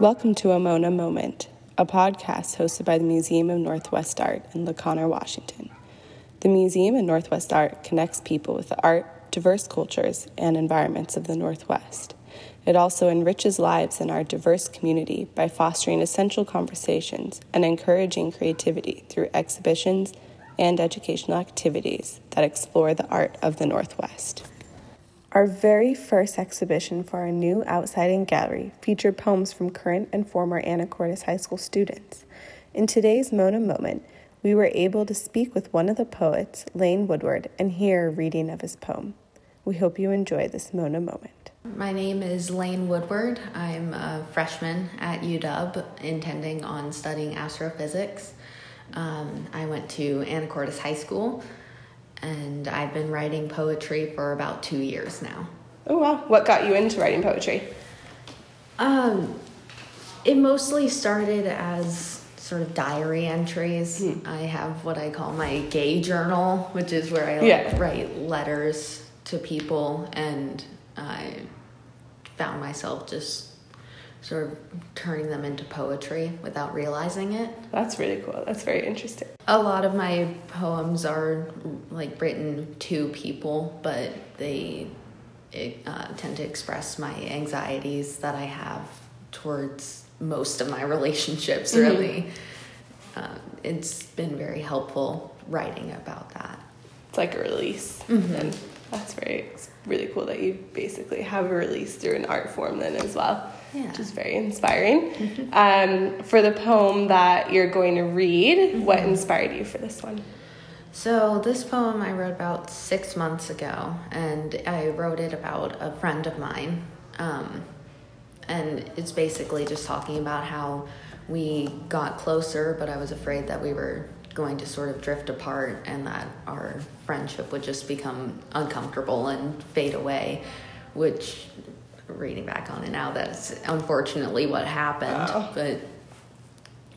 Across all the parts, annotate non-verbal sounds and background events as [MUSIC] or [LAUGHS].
Welcome to a Mona Moment, a podcast hosted by the Museum of Northwest Art in La Conner, Washington. The Museum of Northwest Art connects people with the art, diverse cultures, and environments of the Northwest. It also enriches lives in our diverse community by fostering essential conversations and encouraging creativity through exhibitions and educational activities that explore the art of the Northwest. Our very first exhibition for our new Outside In gallery featured poems from current and former Anacortes High School students. In today's Mona Moment, we were able to speak with one of the poets, Lane Woodward, and hear a reading of his poem. We hope you enjoy this Mona Moment. My name is Lane Woodward. I'm a freshman at UW, intending on studying astrophysics. Um, I went to Anacortes High School and I've been writing poetry for about two years now. Oh wow! What got you into writing poetry? Um, it mostly started as sort of diary entries. Hmm. I have what I call my gay journal, which is where I like, yeah. write letters to people, and I found myself just sort of turning them into poetry without realizing it. That's really cool. That's very interesting. A lot of my poems are like written to people, but they uh, tend to express my anxieties that I have towards most of my relationships, mm-hmm. really. Mm-hmm. Uh, it's been very helpful writing about that. It's like a release. Mm-hmm. And that's very, it's really cool that you basically have a release through an art form then as well yeah. which is very inspiring. Mm-hmm. Um, for the poem that you're going to read, mm-hmm. what inspired you for this one? So, this poem I wrote about six months ago, and I wrote it about a friend of mine. Um, and it's basically just talking about how we got closer, but I was afraid that we were going to sort of drift apart and that our friendship would just become uncomfortable and fade away, which reading back on it now, that's unfortunately what happened. Wow. But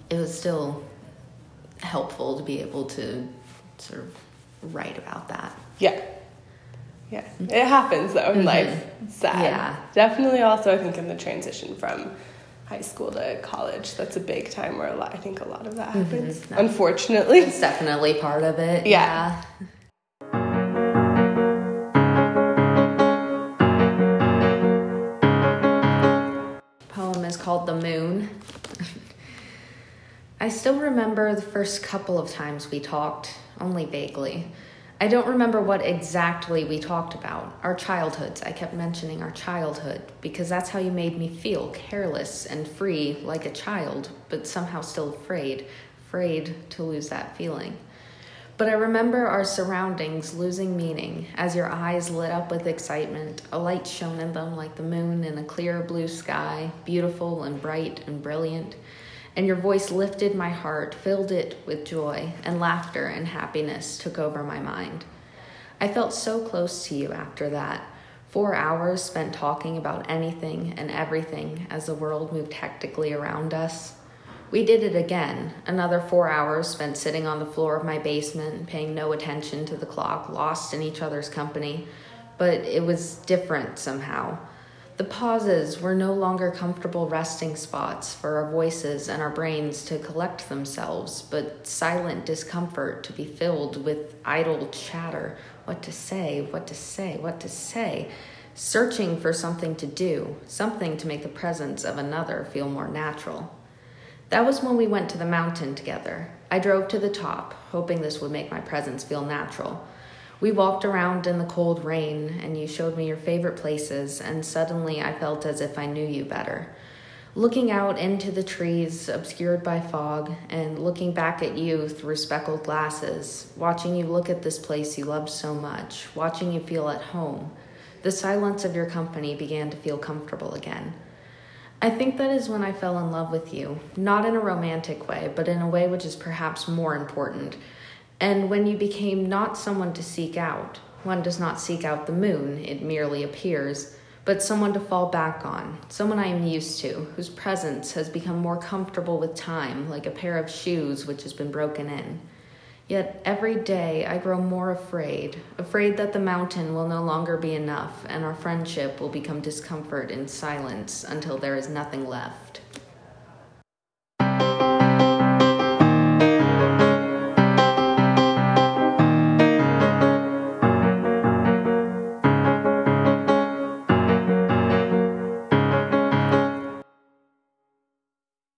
it was still helpful to be able to sort of write about that. Yeah. Yeah. It happens though in mm-hmm. life. It's sad. Yeah. Definitely also I think in the transition from high school to college, that's a big time where a lot I think a lot of that mm-hmm. happens. Mm-hmm. Unfortunately. It's definitely part of it. yeah. yeah. called The Moon. [LAUGHS] I still remember the first couple of times we talked, only vaguely. I don't remember what exactly we talked about. Our childhoods. I kept mentioning our childhood because that's how you made me feel careless and free, like a child, but somehow still afraid, afraid to lose that feeling. But I remember our surroundings losing meaning as your eyes lit up with excitement. A light shone in them like the moon in a clear blue sky, beautiful and bright and brilliant. And your voice lifted my heart, filled it with joy, and laughter and happiness took over my mind. I felt so close to you after that. Four hours spent talking about anything and everything as the world moved hectically around us. We did it again. Another four hours spent sitting on the floor of my basement, paying no attention to the clock, lost in each other's company. But it was different somehow. The pauses were no longer comfortable resting spots for our voices and our brains to collect themselves, but silent discomfort to be filled with idle chatter what to say, what to say, what to say, searching for something to do, something to make the presence of another feel more natural. That was when we went to the mountain together. I drove to the top, hoping this would make my presence feel natural. We walked around in the cold rain, and you showed me your favorite places, and suddenly I felt as if I knew you better. Looking out into the trees, obscured by fog, and looking back at you through speckled glasses, watching you look at this place you loved so much, watching you feel at home, the silence of your company began to feel comfortable again. I think that is when I fell in love with you, not in a romantic way, but in a way which is perhaps more important. And when you became not someone to seek out, one does not seek out the moon, it merely appears, but someone to fall back on, someone I am used to, whose presence has become more comfortable with time, like a pair of shoes which has been broken in. Yet every day I grow more afraid, afraid that the mountain will no longer be enough and our friendship will become discomfort in silence until there is nothing left.